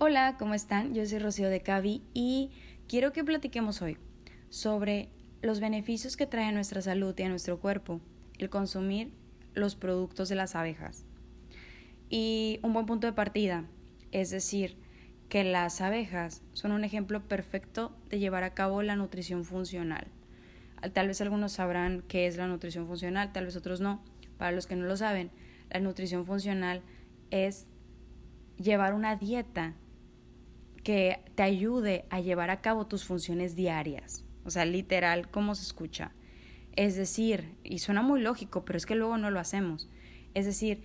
Hola, ¿cómo están? Yo soy Rocío de Cavi y quiero que platiquemos hoy sobre los beneficios que trae a nuestra salud y a nuestro cuerpo el consumir los productos de las abejas. Y un buen punto de partida, es decir, que las abejas son un ejemplo perfecto de llevar a cabo la nutrición funcional. Tal vez algunos sabrán qué es la nutrición funcional, tal vez otros no. Para los que no lo saben, la nutrición funcional es llevar una dieta que te ayude a llevar a cabo tus funciones diarias. O sea, literal, como se escucha. Es decir, y suena muy lógico, pero es que luego no lo hacemos. Es decir,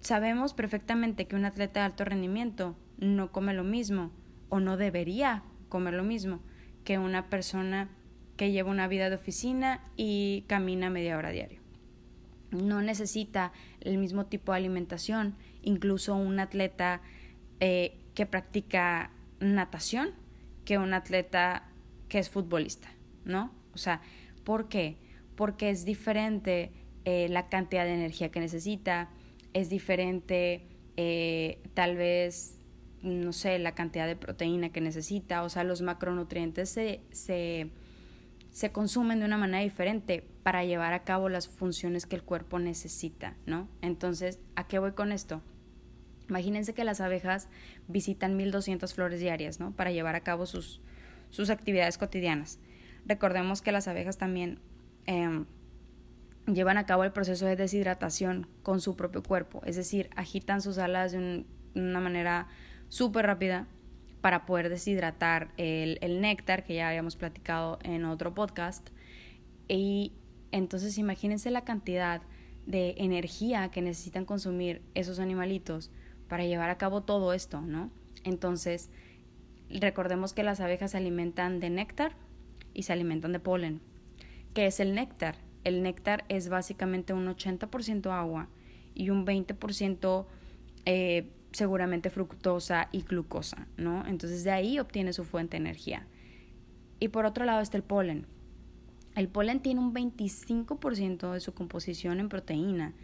sabemos perfectamente que un atleta de alto rendimiento no come lo mismo o no debería comer lo mismo que una persona que lleva una vida de oficina y camina media hora diario. No necesita el mismo tipo de alimentación, incluso un atleta eh, que practica natación que un atleta que es futbolista, ¿no? O sea, ¿por qué? Porque es diferente eh, la cantidad de energía que necesita, es diferente eh, tal vez, no sé, la cantidad de proteína que necesita, o sea, los macronutrientes se, se, se consumen de una manera diferente para llevar a cabo las funciones que el cuerpo necesita, ¿no? Entonces, ¿a qué voy con esto? Imagínense que las abejas visitan 1200 flores diarias, ¿no? Para llevar a cabo sus, sus actividades cotidianas. Recordemos que las abejas también em, llevan a cabo el proceso de deshidratación con su propio cuerpo, es decir, agitan sus alas de, una manera súper rápida para poder deshidratar el, el, néctar que ya habíamos platicado en otro podcast. Y entonces imagínense la cantidad de energía que necesitan consumir esos animalitos para llevar a cabo todo esto, ¿no? Entonces, recordemos que las abejas se alimentan de néctar y se alimentan de polen. ¿Qué es el néctar? El néctar es básicamente un 80% agua y un 20% eh, seguramente fructosa y glucosa, ¿no? Entonces de ahí obtiene su fuente de energía. Y por otro lado está el polen. El polen tiene un 25% de su composición en proteína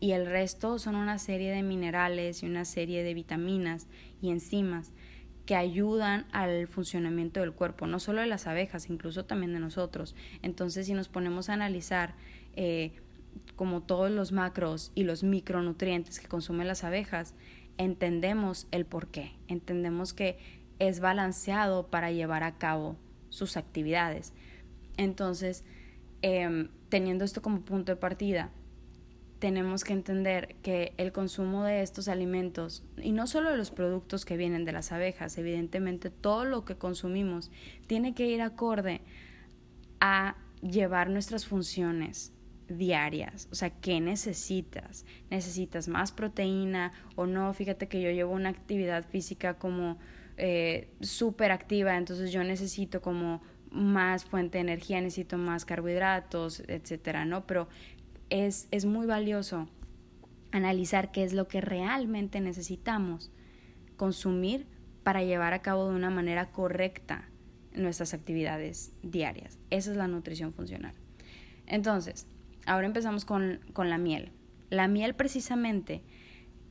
y el resto son una serie de minerales y una serie de vitaminas y enzimas que ayudan al funcionamiento del cuerpo, no solo de las abejas, incluso también de nosotros. Entonces, si nos ponemos a analizar eh, como todos los macros y los micronutrientes que consumen las abejas, entendemos el por qué, entendemos que es balanceado para llevar a cabo sus actividades. Entonces, em, teniendo esto como punto de partida, tenemos que entender que el consumo de estos alimentos, y no solo los productos que vienen de las abejas, evidentemente todo lo que consumimos tiene que ir acorde a llevar nuestras funciones diarias, o sea, ¿qué necesitas? ¿Necesitas más proteína o no? Fíjate que yo llevo una actividad física como eh, súper activa, entonces yo necesito como más fuente de energía, necesito más carbohidratos, etcétera, ¿no? Pero es, es muy valioso analizar qué es lo que realmente necesitamos consumir para llevar a cabo de una manera correcta nuestras actividades diarias. Esa es la nutrición funcional. Entonces, ahora empezamos con, con la miel. La miel precisamente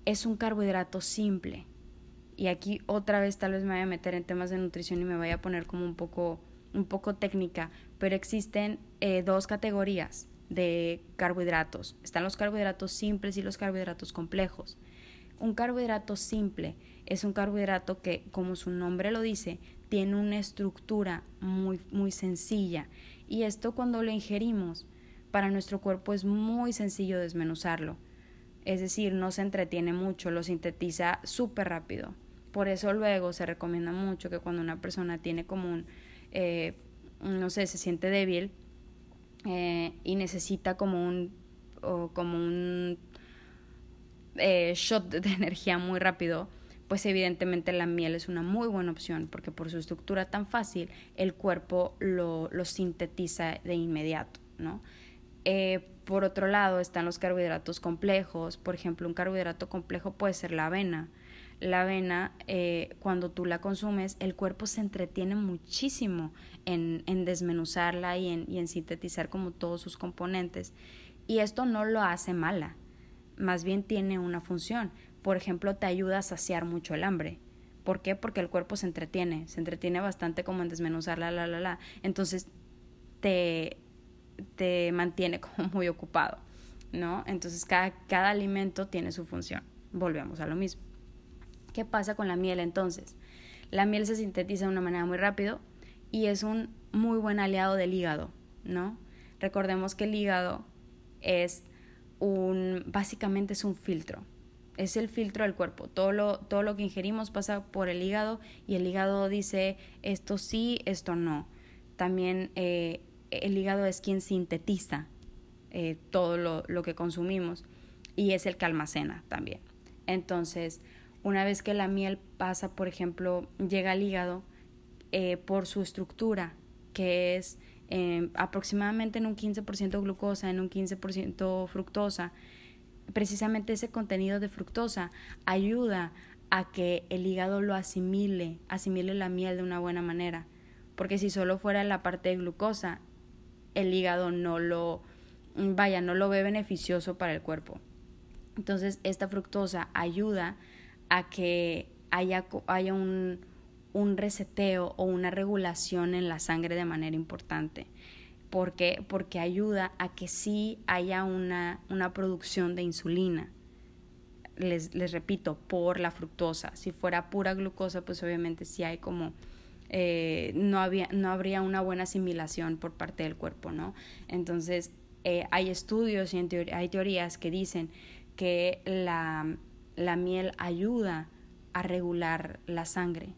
es un carbohidrato simple. Y aquí otra vez tal vez me voy a meter en temas de nutrición y me voy a poner como un poco, un poco técnica, pero existen eh, dos categorías de carbohidratos. Están los carbohidratos simples y los carbohidratos complejos. Un carbohidrato simple es un carbohidrato que, como su nombre lo dice, tiene una estructura muy, muy sencilla. Y esto cuando lo ingerimos, para nuestro cuerpo es muy sencillo desmenuzarlo. Es decir, no se entretiene mucho, lo sintetiza súper rápido. Por eso luego se recomienda mucho que cuando una persona tiene como un, eh, no sé, se siente débil, eh, y necesita como un, como un eh, shot de energía muy rápido, pues evidentemente la miel es una muy buena opción porque por su estructura tan fácil el cuerpo lo, lo sintetiza de inmediato, ¿no? Eh, por otro lado están los carbohidratos complejos, por ejemplo un carbohidrato complejo puede ser la avena, la avena, eh, cuando tú la consumes, el cuerpo se entretiene muchísimo en, en desmenuzarla y en, y en sintetizar como todos sus componentes. Y esto no lo hace mala, más bien tiene una función. Por ejemplo, te ayuda a saciar mucho el hambre. ¿Por qué? Porque el cuerpo se entretiene, se entretiene bastante como en desmenuzar la, la, la, la. Entonces te, te mantiene como muy ocupado, ¿no? Entonces cada, cada alimento tiene su función. Volvemos a lo mismo. ¿Qué pasa con la miel entonces? La miel se sintetiza de una manera muy rápido y es un muy buen aliado del hígado, ¿no? Recordemos que el hígado es un, básicamente es un filtro, es el filtro del cuerpo. Todo lo, todo lo que ingerimos pasa por el hígado y el hígado dice esto sí, esto no. También eh, el hígado es quien sintetiza eh, todo lo, lo que consumimos y es el que almacena también. Entonces, una vez que la miel pasa, por ejemplo, llega al hígado eh, por su estructura, que es eh, aproximadamente en un 15% glucosa, en un 15% fructosa, precisamente ese contenido de fructosa ayuda a que el hígado lo asimile, asimile la miel de una buena manera. Porque si solo fuera la parte de glucosa, el hígado no lo, vaya, no lo ve beneficioso para el cuerpo. Entonces, esta fructosa ayuda que haya, haya un, un reseteo o una regulación en la sangre de manera importante. ¿Por qué? Porque ayuda a que sí haya una, una producción de insulina. Les, les, repito, por la fructosa. Si fuera pura glucosa, pues obviamente sí hay como... Eh, no, había, no habría una buena asimilación por parte del cuerpo, ¿no? Entonces, eh, hay estudios y hay teorías que dicen que la, la miel ayuda a regular la sangre.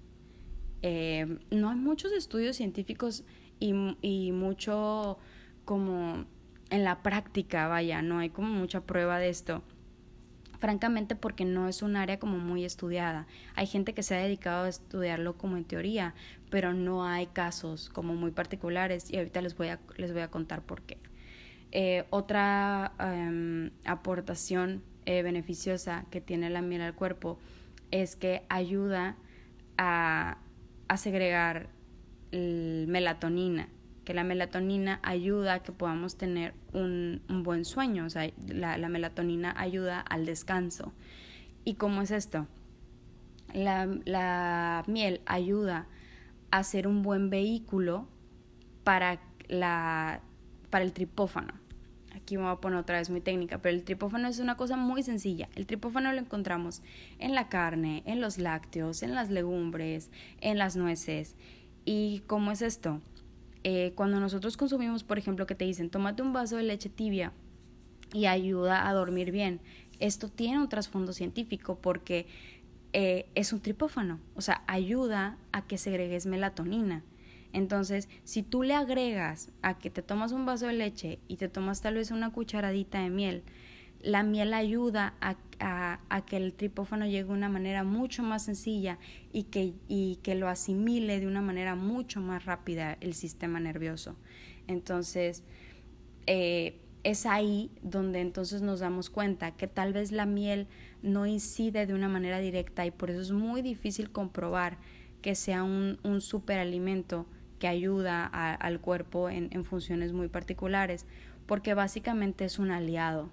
Eh, no hay muchos estudios científicos y, mucho como en la práctica, vaya, no hay como mucha prueba de esto. Francamente porque no es un área como muy estudiada. Hay gente que se ha dedicado a estudiarlo como en teoría, pero no hay casos como muy particulares y ahorita les voy a, les voy a contar por qué. Eh, otra em, aportación eh, beneficiosa que tiene la miel al cuerpo es que ayuda a, a segregar melatonina, que la melatonina ayuda a que podamos tener un, un buen sueño, o sea, la, la, melatonina ayuda al descanso. ¿Y cómo es esto? La, la miel ayuda a ser un buen vehículo para, la, para el tripófano aquí me voy a poner otra vez muy técnica, pero el tripófano es una cosa muy sencilla. El tripófano lo encontramos en la carne, en los lácteos, en las legumbres, en las nueces. ¿Y cómo es esto? Eh, cuando nosotros consumimos, por ejemplo, que te dicen, tómate un vaso de leche tibia y ayuda a dormir bien. Esto tiene un trasfondo científico porque eh, es un tripófano, o sea, ayuda a que segregues melatonina. Entonces, si tú le agregas a que te tomas un vaso de leche y te tomas tal vez una cucharadita de miel, la miel ayuda a, que el tripófano llegue de una manera mucho más sencilla y que, y que lo asimile de una manera mucho más rápida el sistema nervioso. Entonces, eh, es ahí donde entonces nos damos cuenta que tal vez la miel no incide de una manera directa y por eso es muy difícil comprobar que sea un, un superalimento que ayuda al cuerpo en, funciones muy particulares, porque básicamente es un aliado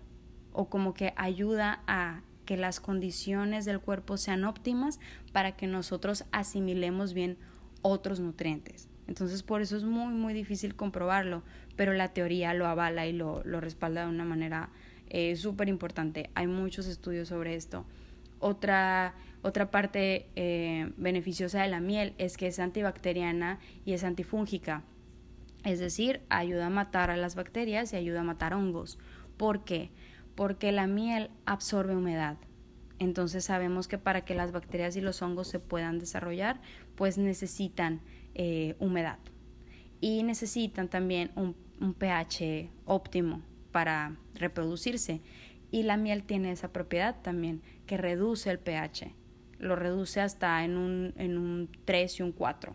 o como que ayuda a que las condiciones del cuerpo sean óptimas para que nosotros asimilemos bien otros nutrientes. Entonces por eso es muy muy difícil comprobarlo, pero la teoría lo avala y lo, lo respalda de una manera eh, súper importante. Hay muchos estudios sobre esto. Otra otra parte eh, beneficiosa de la miel es que es antibacteriana y es antifúngica. Es decir, ayuda a matar a las bacterias y ayuda a matar hongos. ¿Por qué? Porque la miel absorbe humedad. Entonces sabemos que para que las bacterias y los hongos se puedan desarrollar, pues necesitan eh, humedad. Y necesitan también un, un pH óptimo para reproducirse. Y la miel tiene esa propiedad también, reduce el pH lo reduce hasta en un, en un 3 y un 4.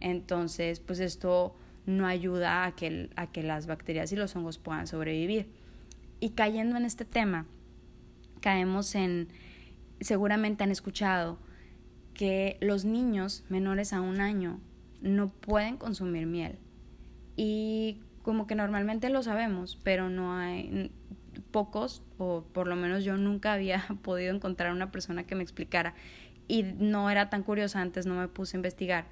Entonces, pues esto no ayuda a que, a que las bacterias y los hongos puedan sobrevivir. Y cayendo en este tema, caemos en, seguramente han escuchado que los niños menores a un año no pueden consumir miel. Y como que normalmente lo sabemos, pero no hay, pocos, o por lo menos yo nunca había podido encontrar una persona que me explicara y no era tan curiosa antes, no me puse a investigar.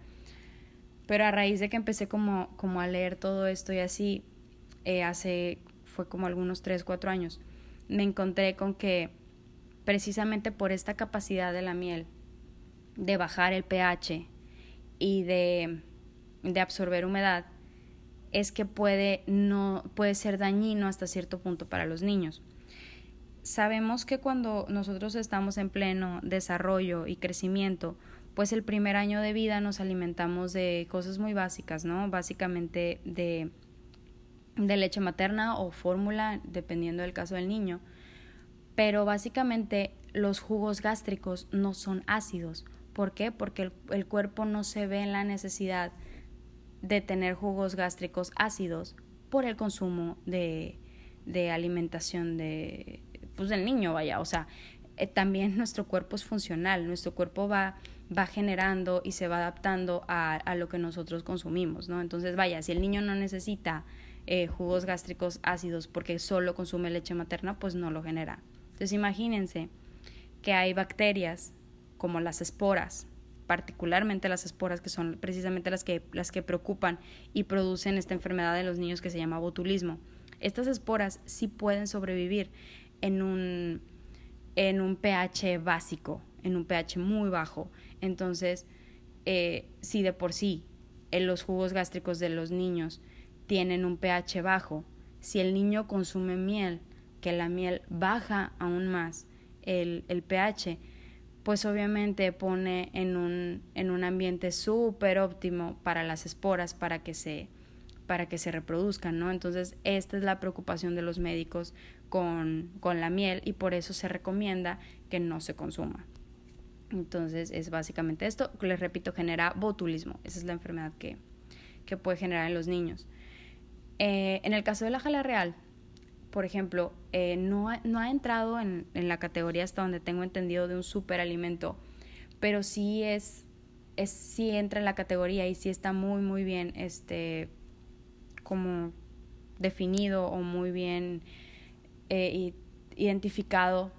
Pero a raíz de que empecé como, como a leer todo esto y así, eh, hace, fue como algunos 3, 4 años, me encontré con que precisamente por esta capacidad de la miel de bajar el pH y de, de absorber humedad, es que puede, no, puede ser dañino hasta cierto punto para los niños. Sabemos que cuando nosotros estamos en pleno desarrollo y crecimiento, pues el primer año de vida nos alimentamos de cosas muy básicas, ¿no? Básicamente de, de leche materna o fórmula, dependiendo del caso del niño. Pero básicamente los jugos gástricos no son ácidos. ¿Por qué? Porque el, el cuerpo no se ve en la necesidad de tener jugos gástricos ácidos por el consumo de, de alimentación de, pues del niño, vaya, o sea, eh, también nuestro cuerpo es funcional, nuestro cuerpo va, va generando y se va adaptando a, a, lo que nosotros consumimos, ¿no? Entonces, vaya, si el niño no necesita eh, jugos gástricos ácidos porque solo consume leche materna, pues no lo genera. Entonces, imagínense que hay bacterias como las esporas, particularmente las esporas, que son precisamente las que, las que preocupan y producen esta enfermedad de los niños que se llama botulismo. Estas esporas sí pueden sobrevivir en un, en un pH básico, en un pH muy bajo. Entonces, eh, si de por sí en los jugos gástricos de los niños tienen un pH bajo, si el niño consume miel, que la miel baja aún más el, el pH, pues obviamente pone en un, en un ambiente súper óptimo para las esporas para que se para que se reproduzcan, ¿no? Entonces, esta es la preocupación de los médicos con, con la miel y por eso se recomienda que no se consuma. Entonces, es básicamente esto. Les repito, genera botulismo. Esa es la enfermedad que, que puede generar en los niños. Eh, en el caso de la jalea real, por ejemplo, eh, no, ha, no, ha, entrado en, en, la categoría hasta donde tengo entendido de un superalimento, pero sí es, es sí entra en la categoría y sí está muy muy bien este como definido o muy bien eh, identificado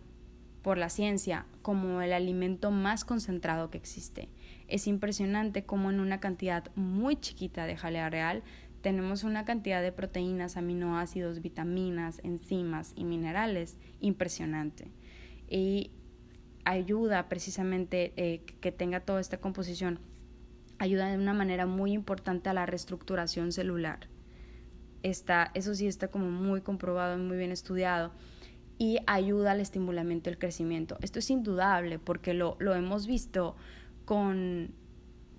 por la ciencia como el alimento más concentrado que existe. Es impresionante cómo en una cantidad muy chiquita de jalea real tenemos una cantidad de proteínas, aminoácidos, vitaminas, enzimas y minerales impresionante. Y ayuda precisamente eh, que tenga toda esta composición, ayuda de una manera muy importante a la reestructuración celular. Está, eso sí está como muy comprobado, muy bien estudiado y ayuda al estimulamiento del crecimiento. Esto es indudable porque lo, lo hemos visto con,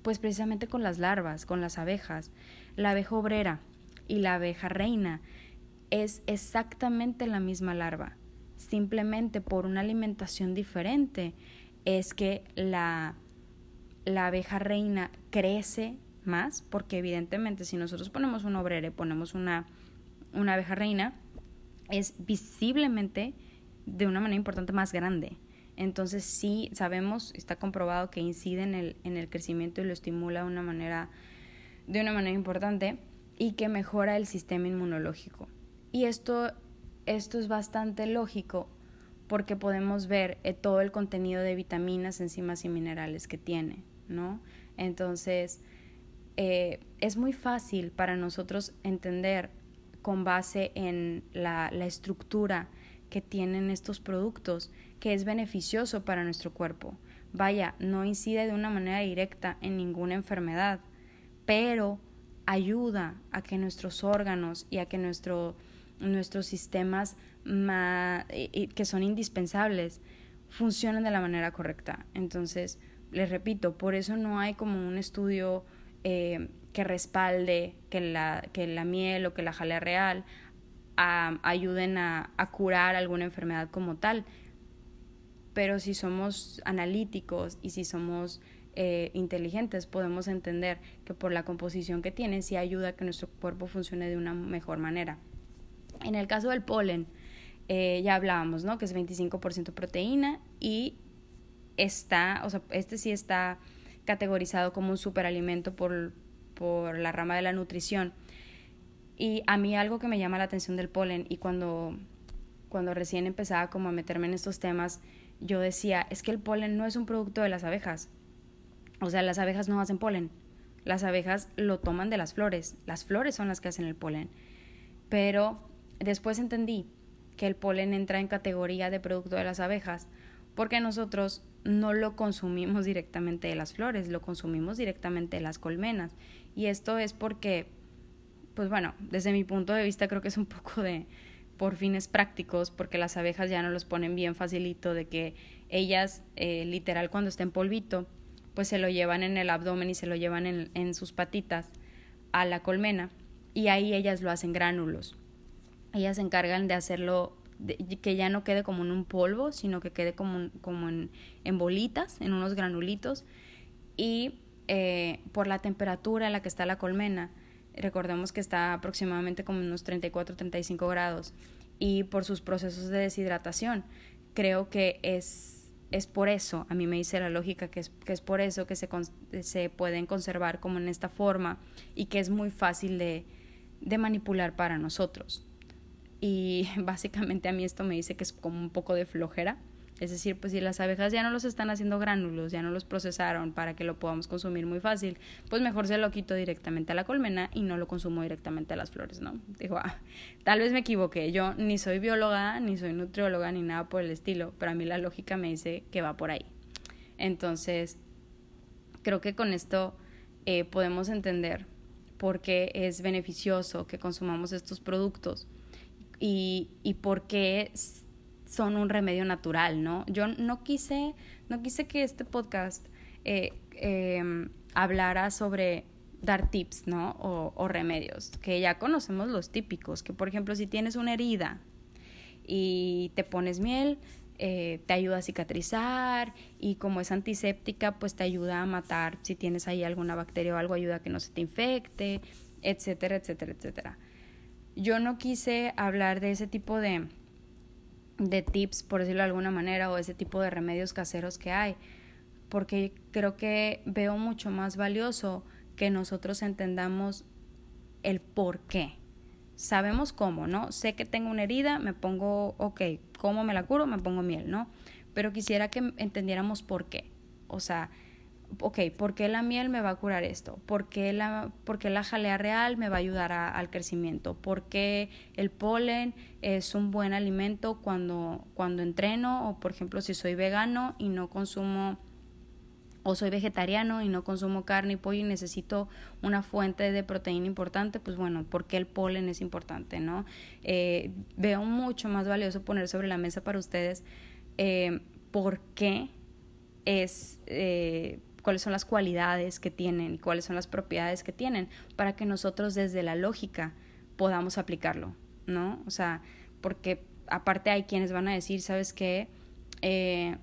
pues precisamente con las larvas, con las abejas. La abeja obrera y la abeja reina es exactamente la misma larva, simplemente por una alimentación diferente es que la, la abeja reina crece más, porque evidentemente si nosotros ponemos un obrero y ponemos una, una abeja reina, es visiblemente de una manera importante más grande. Entonces sí sabemos, está comprobado que incide en el, en el crecimiento y lo estimula de una manera de una manera importante y que mejora el sistema inmunológico. Y esto, esto es bastante lógico porque podemos ver eh, todo el contenido de vitaminas, enzimas y minerales que tiene, ¿no? Entonces, eh, es muy fácil para nosotros entender con base en la, la estructura que tienen estos productos que es beneficioso para nuestro cuerpo. Vaya, no incide de una manera directa en ninguna enfermedad, pero ayuda a que nuestros órganos y a que nuestro, nuestros sistemas que son indispensables funcionen de la manera correcta. Entonces, les repito, por eso no hay como un estudio eh, que respalde que la, que la miel o que la jalea real ayuden a, a curar alguna enfermedad como tal. Pero si somos analíticos y si somos eh, inteligentes podemos entender que por la composición que tienen sí ayuda a que nuestro cuerpo funcione de una mejor manera. En el caso del polen, eh, ya hablábamos, ¿no? Que es 25% proteína y está, o sea, este sí está categorizado como un superalimento por, por la rama de la nutrición. Y a mí algo que me llama la atención del polen y cuando, cuando recién empezaba como a meterme en estos temas, yo decía, es que el polen no es un producto de las abejas. O sea, las abejas no hacen polen. Las abejas lo toman de las flores. Las flores son las que hacen el polen. Pero después entendí que el polen entra en categoría de producto de las abejas porque nosotros no lo consumimos directamente de las flores, lo consumimos directamente de las colmenas. Y esto es porque, pues bueno, desde mi punto de vista creo que es un poco de por fines prácticos, porque las abejas ya no los ponen bien facilito, de que ellas, eh, literal, cuando estén polvito, pues se lo llevan en el abdomen y se lo llevan en, en sus patitas a la colmena y ahí ellas lo hacen gránulos. Ellas se encargan de hacerlo que ya no quede como en un polvo, sino que quede como, como en, en, bolitas, en unos granulitos. Y eh, por la temperatura en la que está la colmena, recordemos que está aproximadamente como unos 34-35 grados, y por sus procesos de deshidratación, creo que es, es por eso, a mí me dice la lógica que es, que es por eso que se, se pueden conservar como en esta forma y que es muy fácil de, de manipular para nosotros y básicamente a mí esto me dice que es como un poco de flojera. Es decir, pues si las abejas ya no los están haciendo gránulos, ya no los procesaron para que lo podamos consumir muy fácil, pues mejor se lo quito directamente a la colmena y no lo consumo directamente a las flores, ¿no? Digo, ah, tal vez me equivoqué, yo ni soy bióloga, ni soy nutrióloga, ni nada por el estilo, pero a mí la lógica me dice que va por ahí. Entonces, creo que con esto eh, podemos entender por qué es beneficioso que consumamos estos productos y, y por qué son un remedio natural, ¿no? Yo no quise, no quise que este podcast eh, em, hablara sobre dar tips, ¿no? O, o, remedios, que ya conocemos los típicos, que por ejemplo si tienes una herida y te pones miel, eh, te ayuda a cicatrizar y como es antiséptica, pues te ayuda a matar si tienes ahí alguna bacteria o algo, ayuda a que no se te infecte, etcétera, etcétera, etcétera yo no quise hablar de ese tipo de, de tips, por decirlo de alguna manera, o ese tipo de remedios caseros que hay, porque creo que veo mucho más valioso que nosotros entendamos el por qué. Sabemos cómo, ¿no? Sé que tengo una herida, me pongo, ok, ¿cómo me la curo? Me pongo miel, ¿no? Pero quisiera que entendiéramos por qué. O sea, ok, ¿por qué la miel me va a curar esto? ¿Por qué la, la jalea real me va a ayudar al crecimiento? ¿Por qué el polen es un buen alimento cuando, cuando entreno? O por ejemplo, si soy vegano y no consumo o soy vegetariano y no consumo carne y pollo y necesito una fuente de proteína importante, pues bueno, ¿por qué el polen es importante, no? Eh, veo mucho más valioso poner sobre la mesa para ustedes eh, por qué es eh, cuáles son las cualidades que tienen y cuáles son las propiedades que tienen para que nosotros desde la lógica podamos aplicarlo, ¿no? O sea, porque aparte hay quienes van a decir, ¿sabes qué? Eh,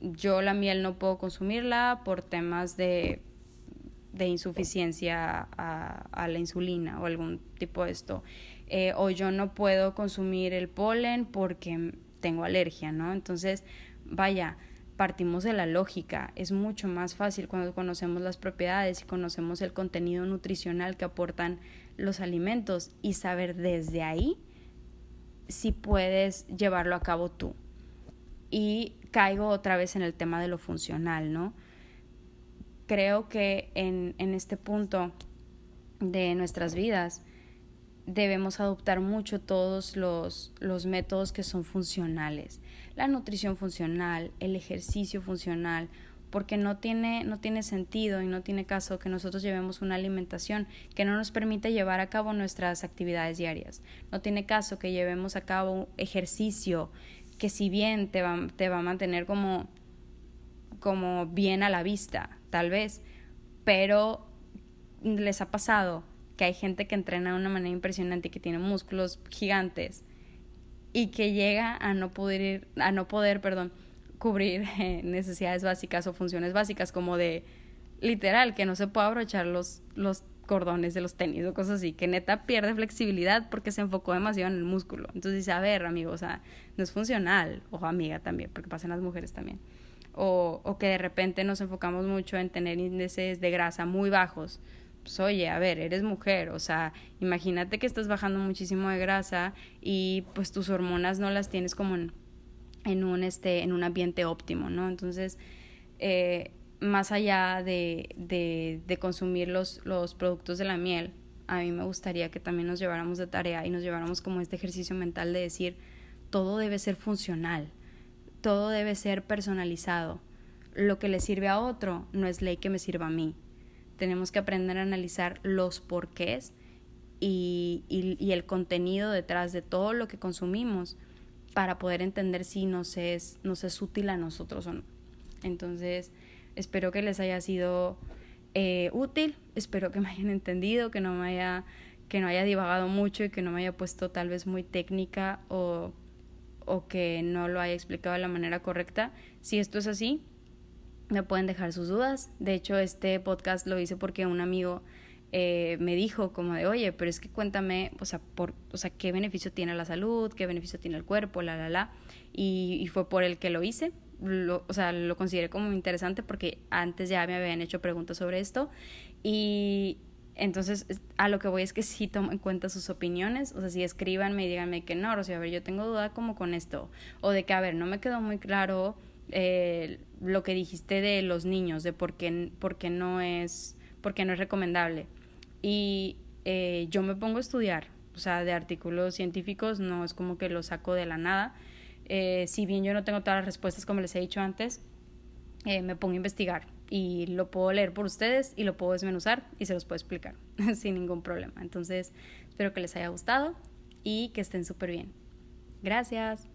yo la miel no puedo consumirla por temas de, de insuficiencia a, la insulina o algún tipo de esto. Eh, o yo no puedo consumir el polen porque tengo alergia, ¿no? Entonces, vaya, partimos de la lógica. Es mucho más fácil cuando conocemos las propiedades y conocemos el contenido nutricional que aportan los alimentos y saber desde ahí si puedes llevarlo a cabo tú. Y caigo otra vez en el tema de lo funcional, ¿no? Creo que en, en este punto de nuestras vidas debemos adoptar mucho todos los, los métodos que son funcionales la nutrición funcional, el ejercicio funcional, porque no tiene, no tiene sentido y no tiene caso que nosotros llevemos una alimentación que no nos permite llevar a cabo nuestras actividades diarias. No tiene caso que llevemos a cabo ejercicio que si bien te va, te va a mantener como, como bien a la vista, tal vez, pero les ha pasado que hay gente que entrena de una manera impresionante y que tiene músculos gigantes y que llega a no poder, a no poder perdón, cubrir eh, necesidades básicas o funciones básicas como de literal que no se puede abrochar los, los cordones de los tenis o cosas así, que neta pierde flexibilidad porque se enfocó demasiado en el músculo. Entonces dice, a ver, amigo, o sea, no es funcional, o amiga también, porque pasan las mujeres también. O, o que de repente nos enfocamos mucho en tener índices de grasa muy bajos pues, oye, a ver, eres mujer, o sea, imagínate que estás bajando muchísimo de grasa y pues tus hormonas no las tienes como en, en un, este, en un ambiente óptimo, ¿no? Entonces, eh, más allá de, de, de consumir los, los productos de la miel, a mí me gustaría que también nos lleváramos de tarea y nos lleváramos como este ejercicio mental de decir, todo debe ser funcional, todo debe ser personalizado. Lo que le sirve a otro no es ley que me sirva a mí. Tenemos que aprender a analizar los porqués y, y, el contenido detrás de todo lo que consumimos para poder entender si nos es, nos es útil a nosotros o no. Entonces, espero que les haya sido eh, útil, espero que me hayan entendido, que no me haya, que no haya divagado mucho y que no me haya puesto tal vez muy técnica o o que no lo haya explicado de la manera correcta. Si esto es así, me pueden dejar sus dudas. De hecho, este podcast lo hice porque un amigo eh, me dijo como de, oye, pero es que cuéntame, o sea, por, o sea, qué beneficio tiene la salud, qué beneficio tiene el cuerpo, la, la, la. Y, fue por el que lo hice. Lo, o sea, lo consideré como interesante porque antes ya me habían hecho preguntas sobre esto y, entonces, a lo que voy es que sí tomo en cuenta sus opiniones, o sea, si escríbanme y díganme que no, o sea, a ver, yo tengo duda como con esto, o de que, a ver, no me quedó muy claro eh, lo que dijiste de los niños, de por qué, por qué no, es, por qué no es recomendable. Y eh, yo me pongo a estudiar, o sea, de artículos científicos, no es como que lo saco de la nada. Eh, si bien yo no tengo todas las respuestas como les he dicho antes, me pongo a investigar y lo puedo leer por ustedes y lo puedo desmenuzar y se los puedo explicar sin ningún problema. Entonces, espero que les haya gustado y que estén súper bien. Gracias.